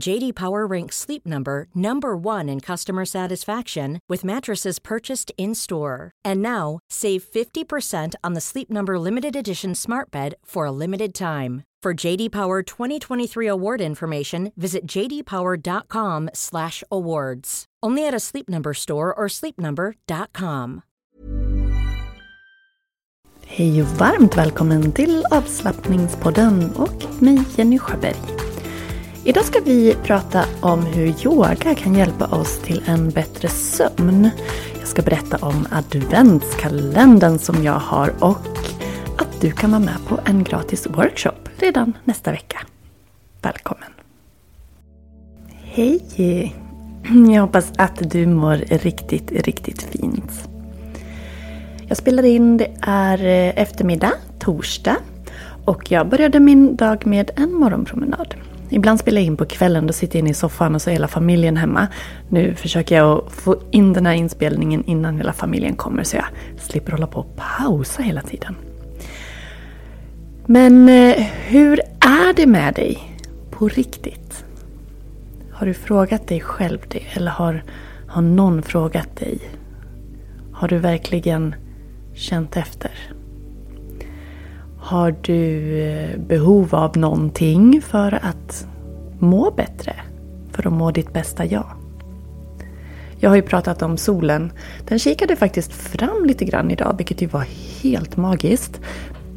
JD Power ranks Sleep Number number 1 in customer satisfaction with mattresses purchased in-store. And now, save 50% on the Sleep Number limited edition Smart Bed for a limited time. For JD Power 2023 award information, visit jdpower.com/awards. Only at a Sleep Number store or sleepnumber.com. Hej varmt välkommen till avslappningspodden och mig Jenny Sjöberg. Idag ska vi prata om hur yoga kan hjälpa oss till en bättre sömn. Jag ska berätta om adventskalendern som jag har och att du kan vara med på en gratis workshop redan nästa vecka. Välkommen! Hej! Jag hoppas att du mår riktigt, riktigt fint. Jag spelar in, det är eh, eftermiddag, torsdag. Och jag började min dag med en morgonpromenad. Ibland spelar jag in på kvällen, då sitter jag inne i soffan och så är hela familjen hemma. Nu försöker jag få in den här inspelningen innan hela familjen kommer så jag slipper hålla på och pausa hela tiden. Men eh, hur är det med dig på riktigt? Har du frågat dig själv det? Eller har, har någon frågat dig? Har du verkligen känt efter? Har du eh, behov av någonting för att må bättre? För att må ditt bästa jag? Jag har ju pratat om solen. Den kikade faktiskt fram lite grann idag, vilket ju var helt magiskt.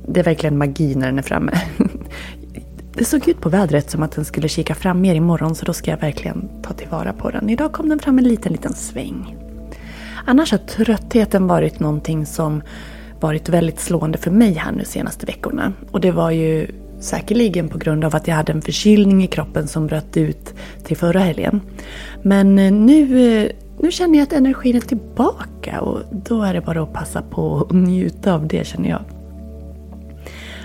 Det är verkligen magi när den är framme. Det såg ut på vädret som att den skulle kika fram mer imorgon så då ska jag verkligen ta tillvara på den. Idag kom den fram en liten, liten sväng. Annars har tröttheten varit någonting som varit väldigt slående för mig här nu senaste veckorna. Och det var ju säkerligen på grund av att jag hade en förkylning i kroppen som bröt ut till förra helgen. Men eh, nu, eh, nu känner jag att energin är tillbaka och då är det bara att passa på och njuta av det känner jag.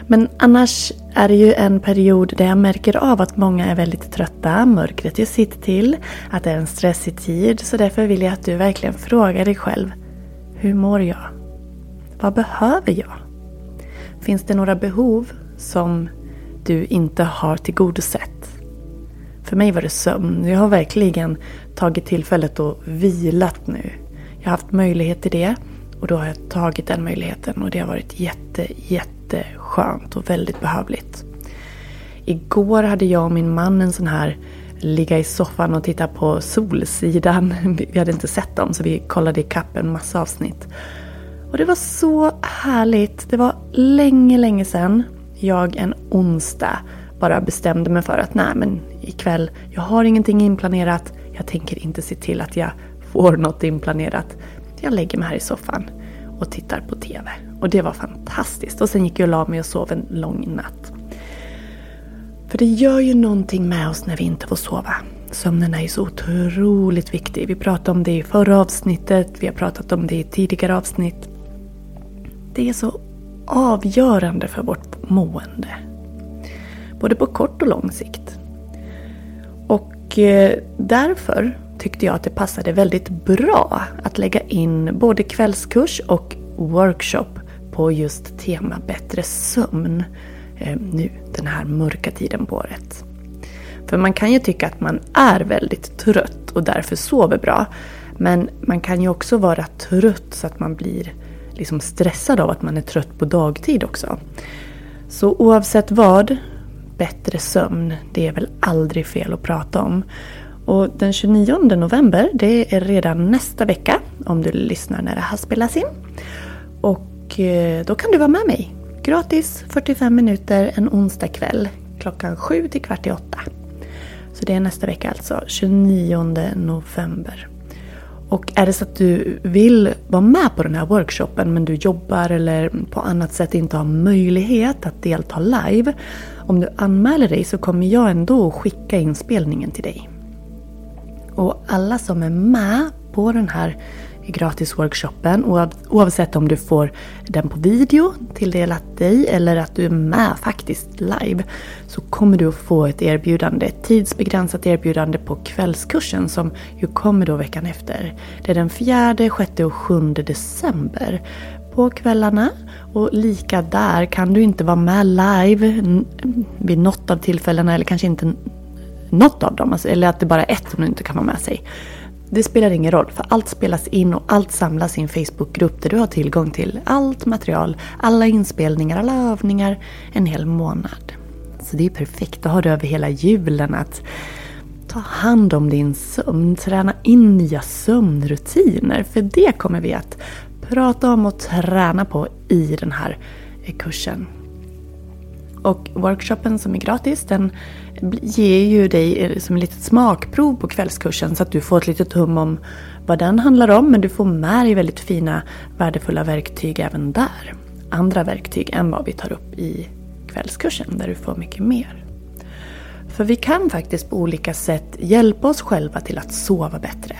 Men annars är det ju en period där jag märker av att många är väldigt trötta, mörkret är sitt till, att det är en stressig tid. Så därför vill jag att du verkligen frågar dig själv. Hur mår jag? Vad behöver jag? Finns det några behov som du inte har tillgodosett? För mig var det sömn. Jag har verkligen tagit tillfället och vilat nu. Jag har haft möjlighet till det och då har jag tagit den möjligheten och det har varit jätte, jätteskönt och väldigt behövligt. Igår hade jag och min man en sån här ligga i soffan och titta på Solsidan. Vi hade inte sett dem så vi kollade ikapp en massa avsnitt. Och det var så härligt. Det var länge, länge sedan jag en onsdag bara bestämde mig för att nej men ikväll, jag har ingenting inplanerat. Jag tänker inte se till att jag får något inplanerat. Jag lägger mig här i soffan och tittar på TV. Och det var fantastiskt. Och sen gick jag och la mig och sov en lång natt. För det gör ju någonting med oss när vi inte får sova. Sömnen är ju så otroligt viktig. Vi pratade om det i förra avsnittet, vi har pratat om det i tidigare avsnitt. Det är så avgörande för vårt mående. Både på kort och lång sikt. Och eh, därför tyckte jag att det passade väldigt bra att lägga in både kvällskurs och workshop på just tema bättre sömn eh, nu den här mörka tiden på året. För man kan ju tycka att man är väldigt trött och därför sover bra. Men man kan ju också vara trött så att man blir liksom stressad av att man är trött på dagtid också. Så oavsett vad, bättre sömn, det är väl aldrig fel att prata om. Och den 29 november, det är redan nästa vecka om du lyssnar när det här spelas in. Och eh, då kan du vara med mig. Gratis 45 minuter en onsdag kväll klockan 7 till kvart i 8. Så det är nästa vecka alltså, 29 november. Och är det så att du vill vara med på den här workshopen men du jobbar eller på annat sätt inte har möjlighet att delta live. Om du anmäler dig så kommer jag ändå skicka inspelningen till dig. Och alla som är med på den här gratisworkshopen oavsett om du får den på video tilldelat dig eller att du är med faktiskt live så kommer du att få ett erbjudande, ett tidsbegränsat erbjudande på kvällskursen som ju kommer då veckan efter. Det är den 4, 6 och 7 december på kvällarna. Och lika där, kan du inte vara med live vid något av tillfällena eller kanske inte något av dem, alltså, eller att det bara är ett som du inte kan vara med sig. Det spelar ingen roll, för allt spelas in och allt samlas i en Facebookgrupp där du har tillgång till allt material, alla inspelningar, alla övningar en hel månad. Så det är perfekt, då har du över hela julen att ta hand om din sömn, träna in nya sömnrutiner. För det kommer vi att prata om och träna på i den här kursen. Och workshopen som är gratis den ger ju dig eh, liksom som ett litet smakprov på kvällskursen så att du får ett litet hum om vad den handlar om. Men du får med dig väldigt fina värdefulla verktyg även där. Andra verktyg än vad vi tar upp i kvällskursen där du får mycket mer. För vi kan faktiskt på olika sätt hjälpa oss själva till att sova bättre.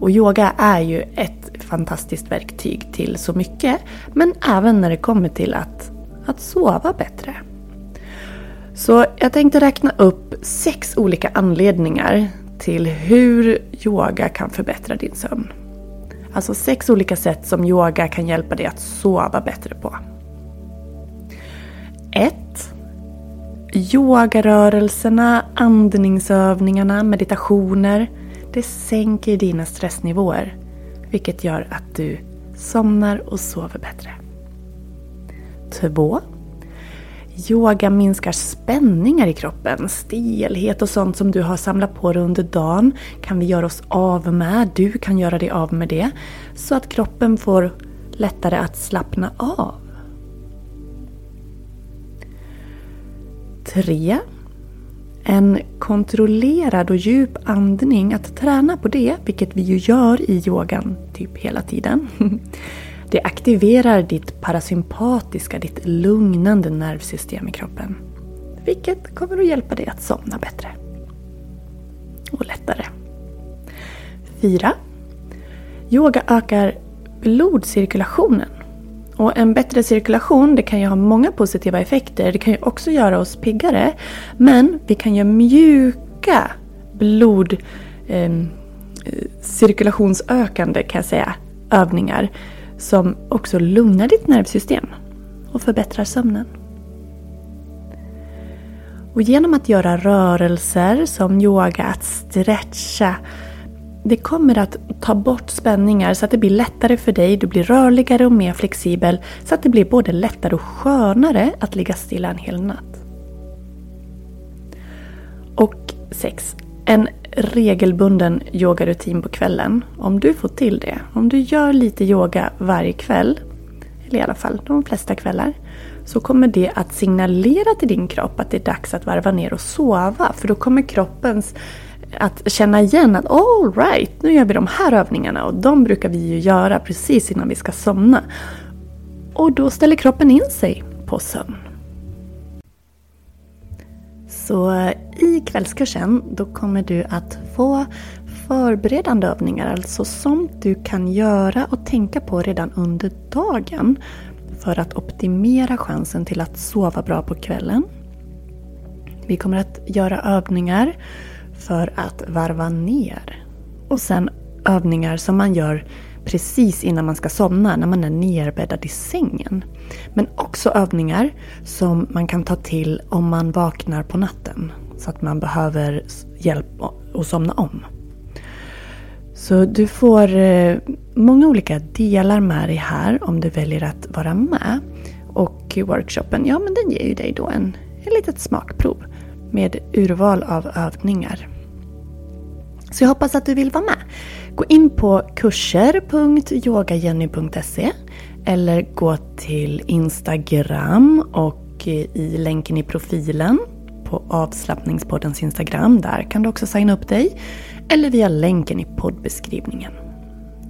Och yoga är ju ett fantastiskt verktyg till så mycket. Men även när det kommer till att, att sova bättre. Så jag tänkte räkna upp sex olika anledningar till hur yoga kan förbättra din sömn. Alltså sex olika sätt som yoga kan hjälpa dig att sova bättre på. 1. Yogarörelserna, andningsövningarna, meditationer. Det sänker dina stressnivåer. Vilket gör att du somnar och sover bättre. 2. Yoga minskar spänningar i kroppen, stelhet och sånt som du har samlat på dig under dagen kan vi göra oss av med. Du kan göra dig av med det. Så att kroppen får lättare att slappna av. 3. En kontrollerad och djup andning, att träna på det, vilket vi ju gör i yogan typ hela tiden. Det aktiverar ditt parasympatiska, ditt lugnande nervsystem i kroppen. Vilket kommer att hjälpa dig att somna bättre. Och lättare. 4. Yoga ökar blodcirkulationen. Och en bättre cirkulation det kan ju ha många positiva effekter. Det kan ju också göra oss piggare. Men vi kan ju mjuka blodcirkulationsökande eh, eh kan jag säga, övningar som också lugnar ditt nervsystem och förbättrar sömnen. Och genom att göra rörelser som yoga, att stretcha, det kommer att ta bort spänningar så att det blir lättare för dig, du blir rörligare och mer flexibel så att det blir både lättare och skönare att ligga stilla en hel natt. Och 6. En regelbunden yogarutin på kvällen. Om du får till det, om du gör lite yoga varje kväll, eller i alla fall de flesta kvällar, så kommer det att signalera till din kropp att det är dags att varva ner och sova. För då kommer kroppen att känna igen att all right, nu gör vi de här övningarna och de brukar vi ju göra precis innan vi ska somna. Och då ställer kroppen in sig på sömn. Så eh, i kvällskursen då kommer du att få förberedande övningar, alltså sånt du kan göra och tänka på redan under dagen för att optimera chansen till att sova bra på kvällen. Vi kommer att göra övningar för att varva ner. Och sen övningar som man gör precis innan man ska somna, när man är nerbäddad i sängen. Men också övningar som man kan ta till om man vaknar på natten. Så att man behöver hjälp att somna om. Så du får eh, många olika delar med dig här om du väljer att vara med. Och workshopen, ja men den ger ju dig då en, en litet smakprov med urval av övningar. Så jag hoppas att du vill vara med. Gå in på kurser.yogajenny.se eller gå till Instagram och eh, i länken i profilen på avslappningspoddens Instagram. Där kan du också signa upp dig. Eller via länken i poddbeskrivningen.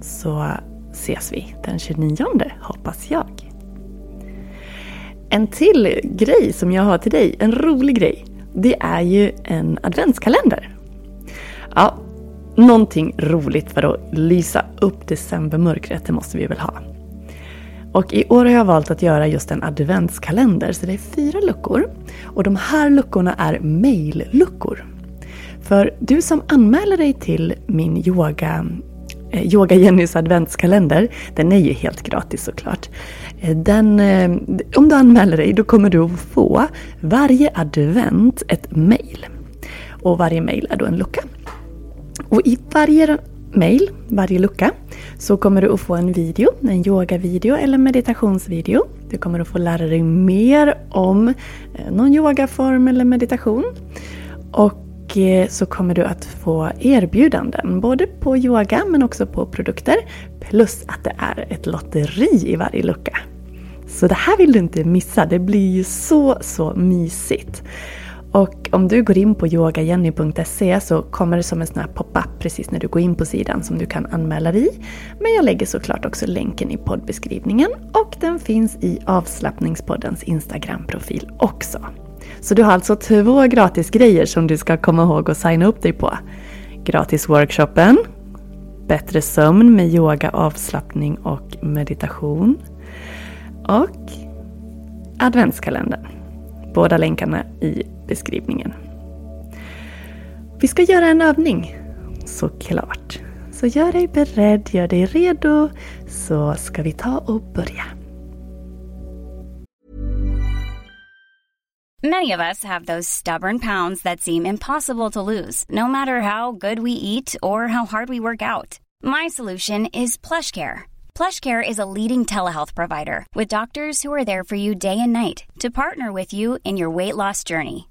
Så ses vi den 29 hoppas jag. En till grej som jag har till dig, en rolig grej. Det är ju en adventskalender. Ja, någonting roligt för att lysa upp decembermörkret, det måste vi väl ha. Och i år har jag valt att göra just en adventskalender, så det är fyra luckor. Och de här luckorna är mailluckor. För du som anmäler dig till min yoga eh, Yoga Jennys adventskalender, den är ju helt gratis såklart. Eh, den, eh, om du anmäler dig då kommer du att få varje advent ett mail. Och varje mail är då en lucka. Och i varje mail, varje lucka, så kommer du att få en video, en yogavideo eller meditationsvideo. Du kommer att få lära dig mer om eh, någon yogaform eller meditation. Och eh, så kommer du att få erbjudanden, både på yoga men också på produkter. Plus att det är ett lotteri i varje lucka. Så det här vill du inte missa, det blir ju så, så mysigt. Och om du går in på yogajenny.se så kommer det som en sån här pop-up precis när du går in på sidan som du kan anmäla dig i. Men jag lägger såklart också länken i poddbeskrivningen och den finns i avslappningspoddens Instagram-profil också. Så du har alltså två gratis grejer som du ska komma ihåg att signa upp dig på. Gratis-workshopen, Bättre sömn med yoga, avslappning och meditation och adventskalendern. Båda länkarna i beskrivningen. Vi ska göra en övning, såklart. Så gör dig beredd, gör dig redo, så ska vi ta och börja. Many of us have those stubborn pounds that seem impossible to lose, no matter how good we eat or how hard we work out. My solution is PlushCare. PlushCare is a leading telehealth provider with doctors who are there for you day and night to partner with you in your weight loss journey.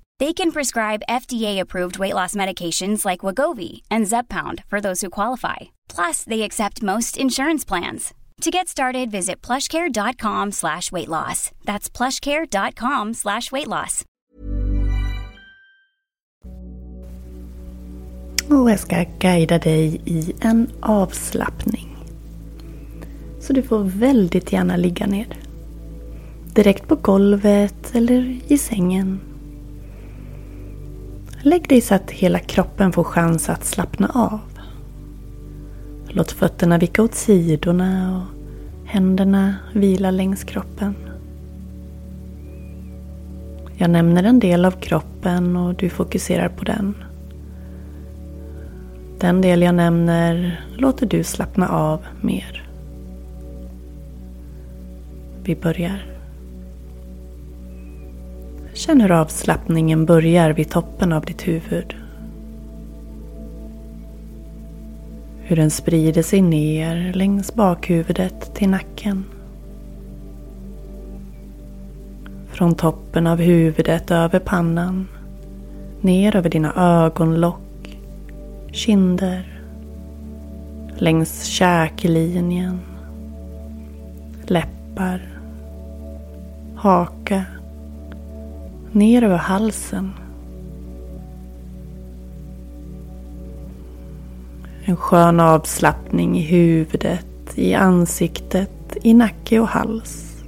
They can prescribe FDA-approved weight loss medications like Wagovi and Zepbound for those who qualify. Plus, they accept most insurance plans. To get started, visit plushcare.com slash weight loss. That's plushcare.com slash weight loss. Och jag ska guida dig i en avslappning. Så du får väldigt gärna ligga ner. Direkt på golvet eller i sängen. Lägg dig så att hela kroppen får chans att slappna av. Låt fötterna vicka åt sidorna och händerna vila längs kroppen. Jag nämner en del av kroppen och du fokuserar på den. Den del jag nämner låter du slappna av mer. Vi börjar. Känn hur avslappningen börjar vid toppen av ditt huvud. Hur den sprider sig ner längs bakhuvudet till nacken. Från toppen av huvudet över pannan. Ner över dina ögonlock, kinder. Längs käklinjen. Läppar haka, ner över halsen. En skön avslappning i huvudet, i ansiktet, i nacke och hals.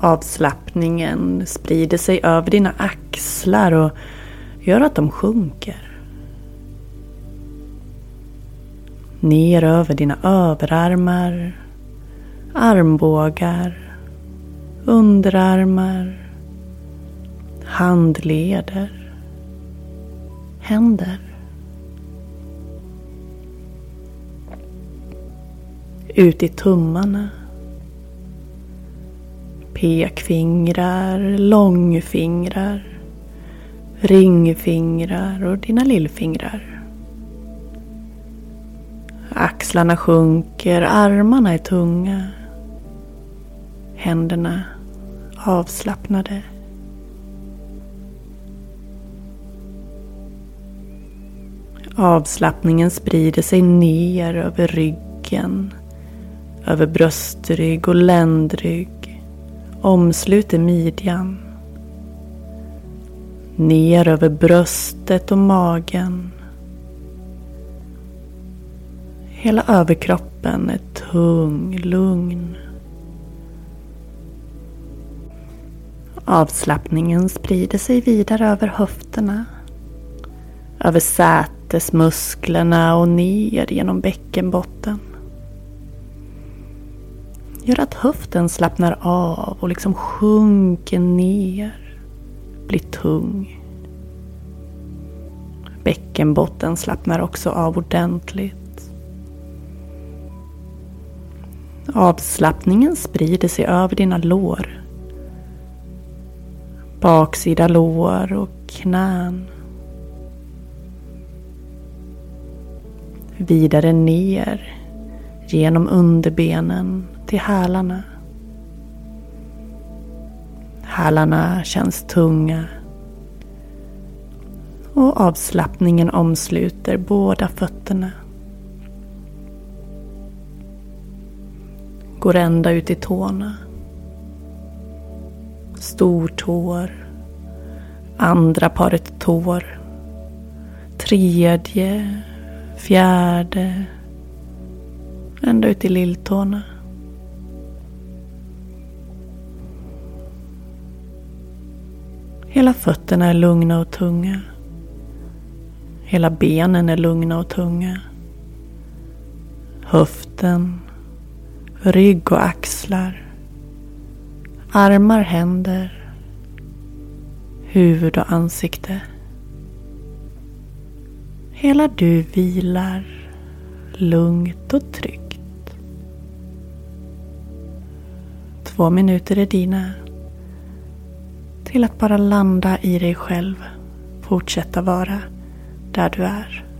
Avslappningen sprider sig över dina axlar och gör att de sjunker. Ner över dina överarmar, armbågar, underarmar, handleder, händer. Ut i tummarna pekfingrar, långfingrar, ringfingrar och dina lillfingrar. Axlarna sjunker, armarna är tunga. Händerna avslappnade. Avslappningen sprider sig ner över ryggen, över bröstrygg och ländrygg omsluter midjan. Ner över bröstet och magen. Hela överkroppen är tung, lugn. Avslappningen sprider sig vidare över höfterna. Över sätesmusklerna och ner genom bäckenbotten. Gör att höften slappnar av och liksom sjunker ner. Blir tung. Bäckenbotten slappnar också av ordentligt. Avslappningen sprider sig över dina lår. Baksida lår och knän. Vidare ner genom underbenen till hälarna. Hälarna känns tunga. Och avslappningen omsluter båda fötterna. Går ända ut i tårna. Stortår. Andra paret tår. Tredje. Fjärde. Ända ut i lilltårna. Hela fötterna är lugna och tunga. Hela benen är lugna och tunga. Höften, rygg och axlar. Armar, händer. Huvud och ansikte. Hela du vilar lugnt och tryggt. Två minuter är dina till att bara landa i dig själv. Fortsätta vara där du är.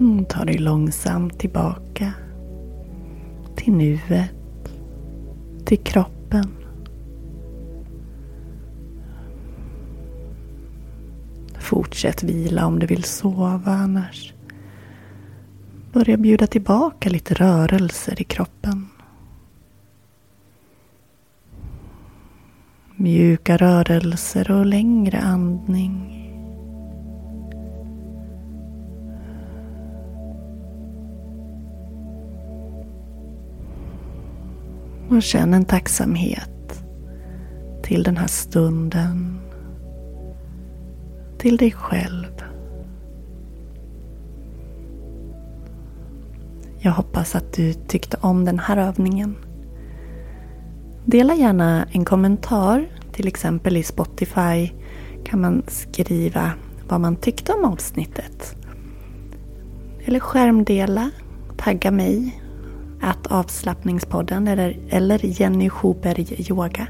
Mm, ta dig långsamt tillbaka till nuet, till kroppen. Fortsätt vila om du vill sova annars. Börja bjuda tillbaka lite rörelser i kroppen. Mjuka rörelser och längre andning. Och känn en tacksamhet till den här stunden. Till dig själv. Jag hoppas att du tyckte om den här övningen. Dela gärna en kommentar, till exempel i Spotify kan man skriva vad man tyckte om avsnittet. Eller skärmdela, tagga mig, att avslappningspodden eller, eller Jenny Schuberg Yoga.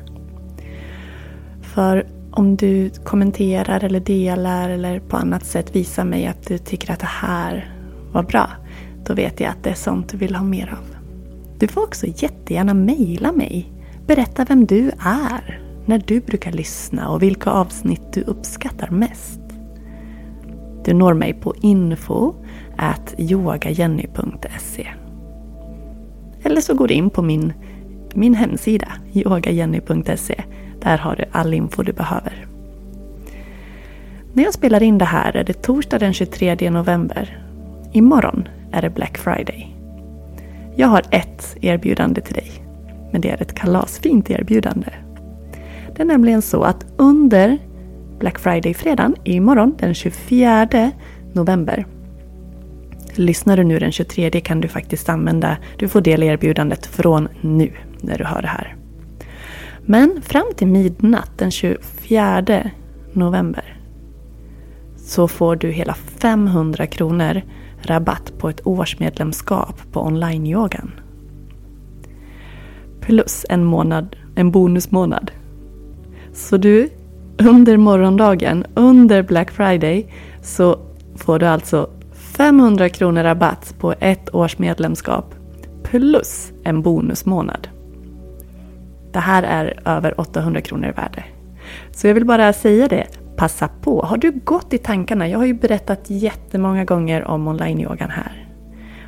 För om du kommenterar eller delar eller på annat sätt visar mig att du tycker att det här var bra, då vet jag att det är sånt du vill ha mer av. Du får också jättegärna mejla mig. Berätta vem du är, när du brukar lyssna och vilka avsnitt du uppskattar mest. Du når mig på info at yogajenny.se eller så går du in på min, min hemsida yogajenny.se. Där har du all info du behöver. När jag spelar in det här är det torsdag den 23 november. Imorgon är det Black Friday. Jag har ett erbjudande till dig. Men det är ett kalasfint erbjudande. Det är nämligen så att under Black Friday-fredagen imorgon den 24 november. Lyssnar du nu den 23 kan du faktiskt använda, du får del erbjudandet från nu när du hör det här. Men fram till midnatt den 24 november så får du hela 500 kronor rabatt på ett årsmedlemskap på online-yogan. Plus en månad, en bonusmånad. Så du, under morgondagen, under Black Friday, så får du alltså 500 kronor rabatt på ett års medlemskap plus en bonusmånad. Det här är över 800 kronor värde. Så jag vill bara säga det, passa på. Har du gått i tankarna? Jag har ju berättat jättemånga gånger om online-yogan här.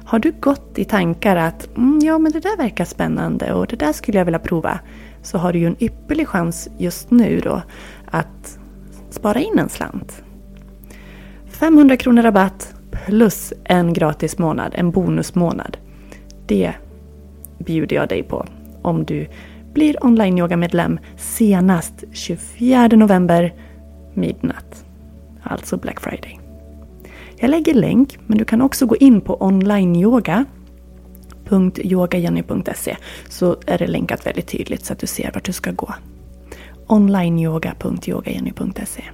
Har du gått i tankar att mm, ja men det där verkar spännande och det där skulle jag vilja prova. Så har du ju en ypperlig chans just nu då att spara in en slant. 500 kronor rabatt plus en gratis månad, en bonusmånad. Det bjuder jag dig på om du blir online-yoga-medlem senast 24 november midnatt. Alltså Black Friday. Jag lägger länk, men du kan också gå in på onlineyoga.yogajenny.se så är det länkat väldigt tydligt så att du ser vart du ska gå. onlineyoga.yogajenny.se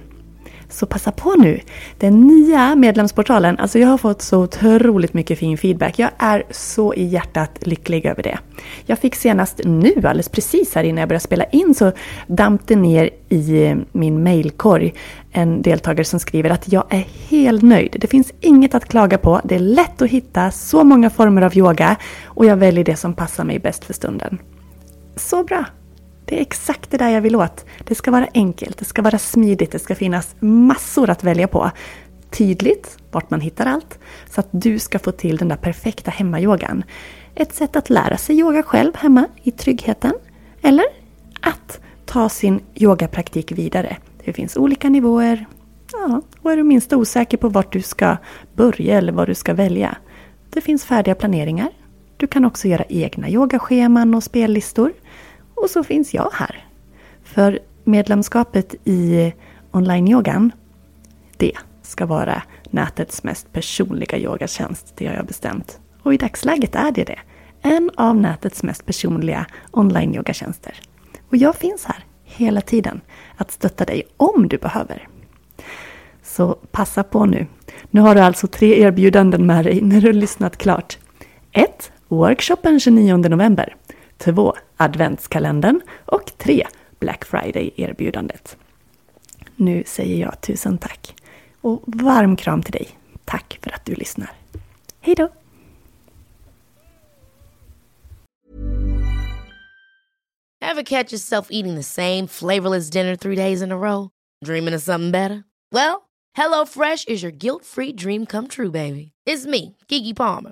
så passa på nu! Den nya medlemsportalen, alltså jag har fått så otroligt mycket fin feedback. Jag är så i hjärtat lycklig över det. Jag fick senast nu, alldeles precis här innan jag började spela in, så damp det ner i eh, min mailkorg en deltagare som skriver att jag är helt nöjd. Det finns inget att klaga på. Det är lätt att hitta så många former av yoga och jag väljer det som passar mig bäst för stunden. Så bra! Det är exakt det där jag vill åt. Det ska vara enkelt, det ska vara smidigt, det ska finnas massor att välja på. Tydligt vart man hittar allt, så att du ska få till den där perfekta hemmayogan. Ett sätt att lära sig yoga själv hemma i tryggheten. Eller att ta sin yogapraktik vidare. Det finns olika nivåer. Ja, och är du minst osäker på vart du ska börja eller vad du ska välja. Det finns färdiga planeringar. Du kan också göra egna yogascheman och spellistor. Och så finns jag här. För medlemskapet i online-yogan, det ska vara nätets mest personliga yogatjänst, det har jag bestämt. Och i dagsläget är det det. En av nätets mest personliga online-yogatjänster. Och jag finns här hela tiden att stötta dig om du behöver. Så passa på nu. Nu har du alltså tre erbjudanden med dig när du lyssnat klart. 1. Workshopen 29 november. 2. Adventskalendern och 3. Black Friday-erbjudandet. Nu säger jag tusen tack och varm kram till dig. Tack för att du lyssnar. Hej då! Ever catch yourself eating the same flavorless dinner three days in a row? Dreaming of something better? Well, Hello Fresh is your guilt-free dream come true, baby. It's me, Gigi Palmer.